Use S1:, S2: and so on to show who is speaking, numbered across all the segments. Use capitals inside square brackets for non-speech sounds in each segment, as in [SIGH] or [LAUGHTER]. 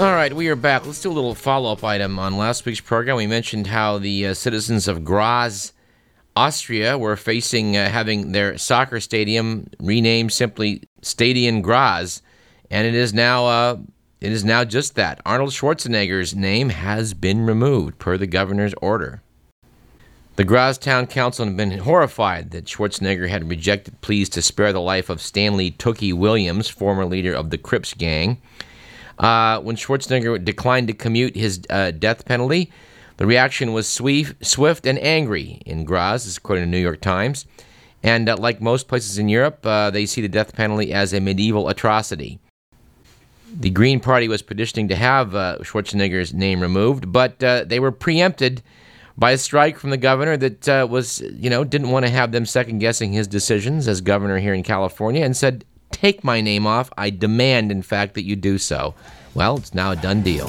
S1: All right, we are back. Let's do a little follow up item on last week's program. We mentioned how the uh, citizens of Graz, Austria, were facing uh, having their soccer stadium renamed simply Stadion Graz, and it is now uh, it is now just that. Arnold Schwarzenegger's name has been removed per the governor's order. The Graz Town Council had been horrified that Schwarzenegger had rejected pleas to spare the life of Stanley Tookie Williams, former leader of the Crips gang. Uh, when Schwarzenegger declined to commute his uh, death penalty, the reaction was swift, and angry in Graz, according to the New York Times. And uh, like most places in Europe, uh, they see the death penalty as a medieval atrocity. The Green Party was petitioning to have uh, Schwarzenegger's name removed, but uh, they were preempted by a strike from the governor that uh, was, you know, didn't want to have them second guessing his decisions as governor here in California and said, Take my name off. I demand, in fact, that you do so. Well, it's now a done deal.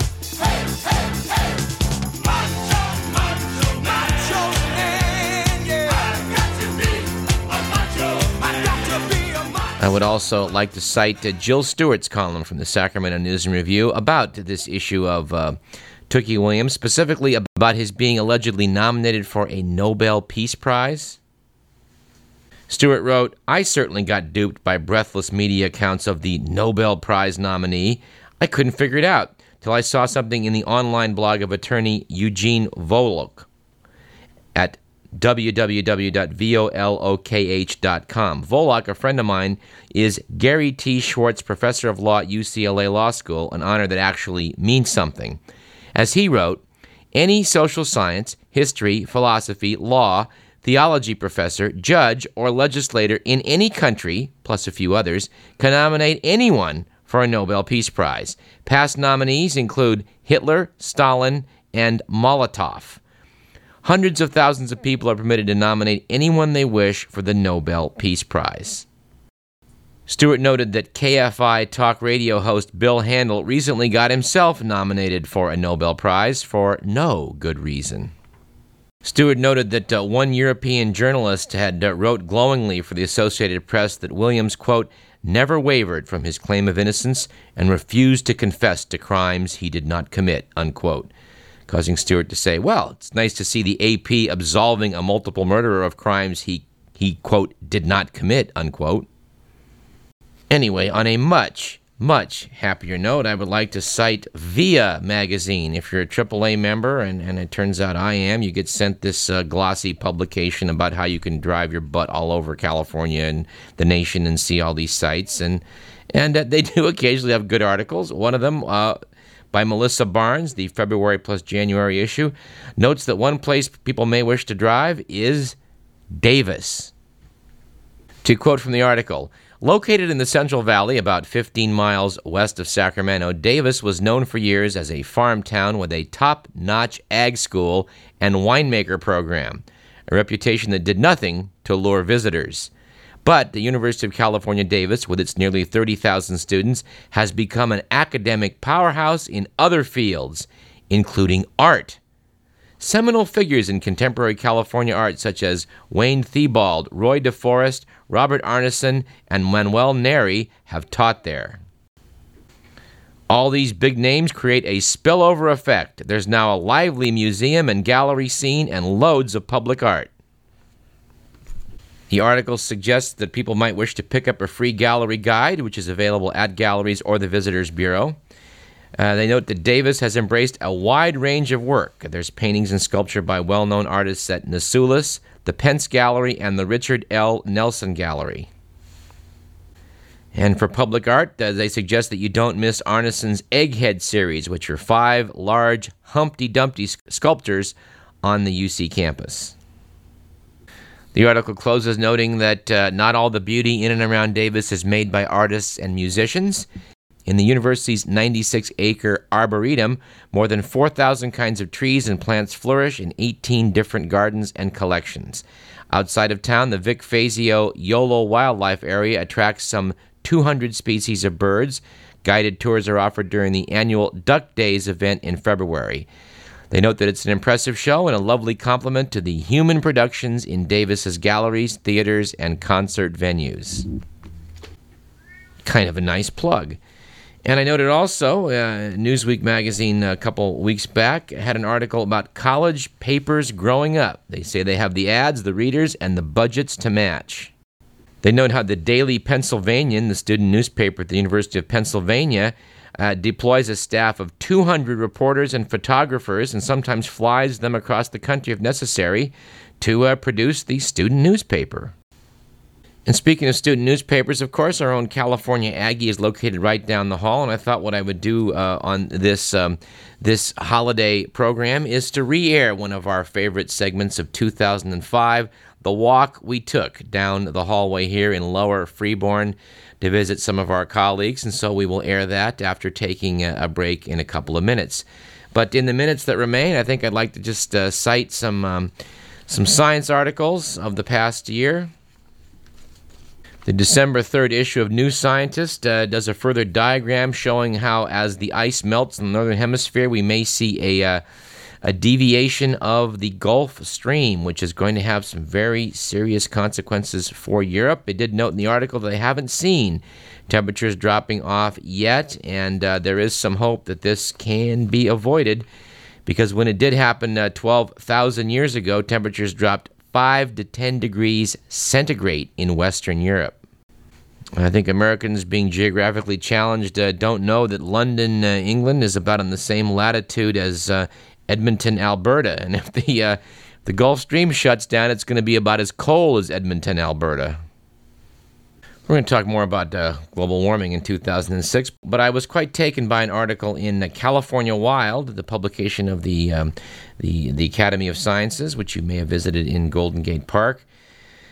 S1: I would also like to cite uh, Jill Stewart's column from the Sacramento News and Review about this issue of uh, Tookie Williams, specifically about his being allegedly nominated for a Nobel Peace Prize. Stewart wrote, I certainly got duped by breathless media accounts of the Nobel Prize nominee. I couldn't figure it out till I saw something in the online blog of attorney Eugene Volokh at www.volokh.com. Volokh, a friend of mine, is Gary T. Schwartz Professor of Law at UCLA Law School, an honor that actually means something. As he wrote, any social science, history, philosophy, law, theology professor, judge, or legislator in any country, plus a few others, can nominate anyone for a Nobel Peace Prize. Past nominees include Hitler, Stalin, and Molotov. Hundreds of thousands of people are permitted to nominate anyone they wish for the Nobel Peace Prize. Stewart noted that KFI talk radio host Bill Handel recently got himself nominated for a Nobel Prize for no good reason. Stewart noted that uh, one European journalist had uh, wrote glowingly for the Associated Press that Williams, quote, never wavered from his claim of innocence and refused to confess to crimes he did not commit, unquote. Causing Stewart to say, well, it's nice to see the AP absolving a multiple murderer of crimes he, he quote, did not commit, unquote. Anyway, on a much, much happier note, I would like to cite Via magazine. If you're a AAA member, and, and it turns out I am, you get sent this uh, glossy publication about how you can drive your butt all over California and the nation and see all these sites. And, and uh, [LAUGHS] they do occasionally have good articles. One of them, uh, by Melissa Barnes, the February plus January issue, notes that one place people may wish to drive is Davis. To quote from the article, Located in the Central Valley, about 15 miles west of Sacramento, Davis was known for years as a farm town with a top notch ag school and winemaker program, a reputation that did nothing to lure visitors. But the University of California, Davis, with its nearly 30,000 students, has become an academic powerhouse in other fields, including art. Seminal figures in contemporary California art, such as Wayne Thiebaud, Roy DeForest, Robert Arneson, and Manuel Neri, have taught there. All these big names create a spillover effect. There's now a lively museum and gallery scene and loads of public art. The article suggests that people might wish to pick up a free gallery guide, which is available at galleries or the Visitors Bureau. Uh, they note that Davis has embraced a wide range of work. There's paintings and sculpture by well known artists at Natsoulas, the Pence Gallery, and the Richard L. Nelson Gallery. And for public art, uh, they suggest that you don't miss Arneson's Egghead series, which are five large Humpty Dumpty sculptures on the UC campus. The article closes noting that uh, not all the beauty in and around Davis is made by artists and musicians. In the university's 96 acre arboretum, more than 4,000 kinds of trees and plants flourish in 18 different gardens and collections. Outside of town, the Vic Fazio Yolo Wildlife Area attracts some 200 species of birds. Guided tours are offered during the annual Duck Days event in February. They note that it's an impressive show and a lovely complement to the human productions in Davis's galleries, theaters, and concert venues. Kind of a nice plug. And I noted also, uh, Newsweek magazine a couple weeks back had an article about college papers growing up. They say they have the ads, the readers, and the budgets to match. They note how the Daily Pennsylvanian, the student newspaper at the University of Pennsylvania, uh, deploys a staff of 200 reporters and photographers and sometimes flies them across the country if necessary to uh, produce the student newspaper. And speaking of student newspapers, of course, our own California Aggie is located right down the hall. And I thought what I would do uh, on this um, this holiday program is to re-air one of our favorite segments of 2005, the walk we took down the hallway here in Lower Freeborn to visit some of our colleagues. And so we will air that after taking a, break in a couple of minutes. But in the minutes that remain, I think I'd like to just uh, cite some um, some science articles of the past year. The December 3rd issue of New Scientist uh, does a further diagram showing how, as the ice melts in the northern hemisphere, we may see a, uh, a deviation of the Gulf Stream, which is going to have some very serious consequences for Europe. They did note in the article that they haven't seen temperatures dropping off yet, and uh, there is some hope that this can be avoided because when it did happen uh, 12,000 years ago, temperatures dropped 5 to 10 degrees centigrade in Western Europe. I think Americans being geographically challenged uh, don't know that London, uh, England, is about on the same latitude as uh, Edmonton, Alberta. And if the uh, the Gulf Stream shuts down, it's going to be about as cold as Edmonton, Alberta. We're going to talk more about uh, global warming in 2006, but I was quite taken by an article in California Wild, the publication of the, um, the, the Academy of Sciences, which you may have visited in Golden Gate Park,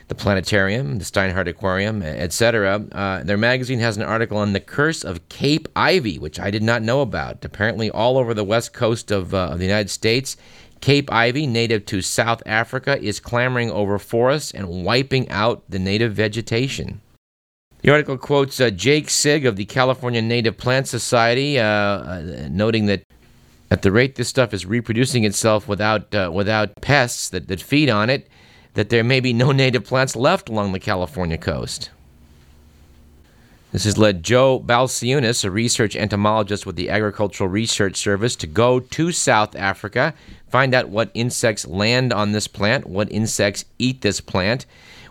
S1: the planetarium, the Steinhardt Aquarium, etc. Uh, their magazine has an article on the curse of Cape Ivy, which I did not know about. Apparently, all over the west coast of, uh, of the United States, Cape ivy, native to South Africa, is clamoring over forests and wiping out the native vegetation. The article quotes uh, Jake Sigg of the California Native Plant Society, uh, uh, noting that at the rate this stuff is reproducing itself without uh, without pests that, that feed on it, that there may be no [LAUGHS] native plants left along the California coast. This has led Joe Balciunas, a research entomologist with the Agricultural Research Service, to go to South Africa, find out what insects land on this plant, what insects eat this plant,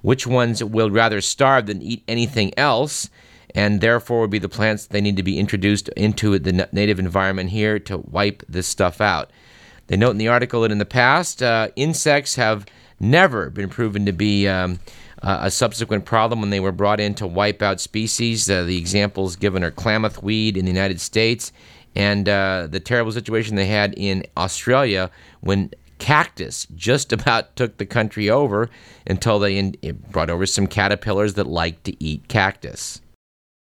S1: which ones will rather starve than eat anything else, and therefore would be the plants they need to be introduced into the native environment here to wipe this stuff out. They note in the article that in the past, uh, insects have never been proven to be um, a subsequent problem when they were brought in to wipe out species. Uh, the examples given are Klamath weed in the United States and uh, the terrible situation they had in Australia when cactus just [LAUGHS] about took the country over until they in, brought over some caterpillars that like to eat cactus.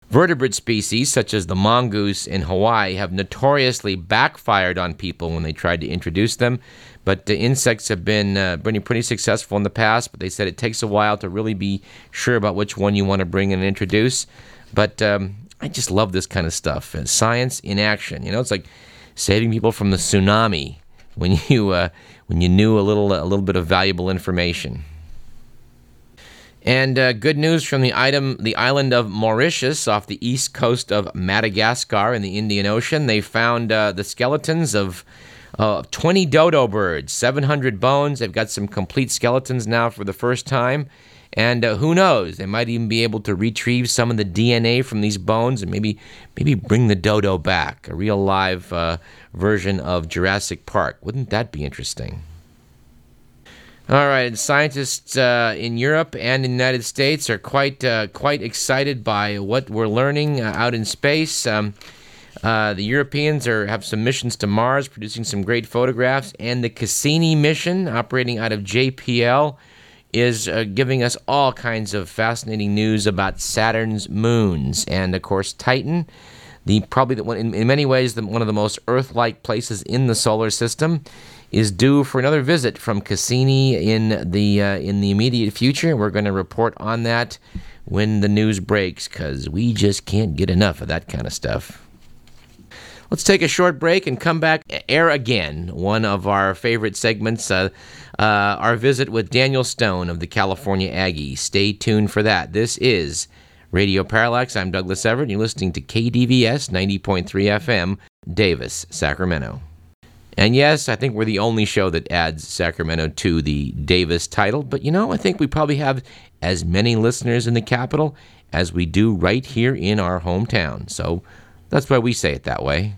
S1: Vertebrate species such as the mongoose in Hawaii have notoriously backfired on people when they tried to introduce them, but the insects have been uh, pretty, pretty successful in the past. But they said it takes a while to really be sure about which one you want to bring and introduce. But um, I just love this kind of stuff. And Science in action. You know, it's like saving people from the tsunami when [LAUGHS] you uh, when you knew a little a little bit of valuable information. And uh, good news from the item, the island of Mauritius off the east coast of Madagascar in the Indian Ocean. They found uh, the skeletons of uh, 20 dodo birds, 700 bones. They've got some complete skeletons now for the first time. And uh, who knows? They might even be able to retrieve some of the DNA from these bones and maybe maybe bring the dodo back, a real live uh, version of Jurassic Park. Wouldn't that be interesting? All right, scientists uh, in Europe and in the United States are quite uh, quite excited by what we're learning uh, out in space. Um, uh, the Europeans are have some missions to Mars, producing some great photographs, and the Cassini mission, operating out of JPL is uh, giving us all kinds of fascinating news about Saturn's moons, and of course Titan, the probably the one in, in many ways the, one of the most Earth-like places in the solar system, is due for another visit from Cassini in the uh, in the immediate future. We're going to report on that when the news breaks, because we just can't get enough of that kind of stuff. Let's take a short break and come back air again. One of our favorite segments, uh, uh, our visit with Daniel Stone of the California Aggie. Stay tuned for that. This is Radio Parallax, I'm Douglas Everett, you're listening to KDVS 90.3 FM, Davis, Sacramento. And yes, I think we're the only show that adds Sacramento to the Davis title, but you know, I think we probably have as many listeners in the capital as we do right here in our hometown. So that's why we say it that way.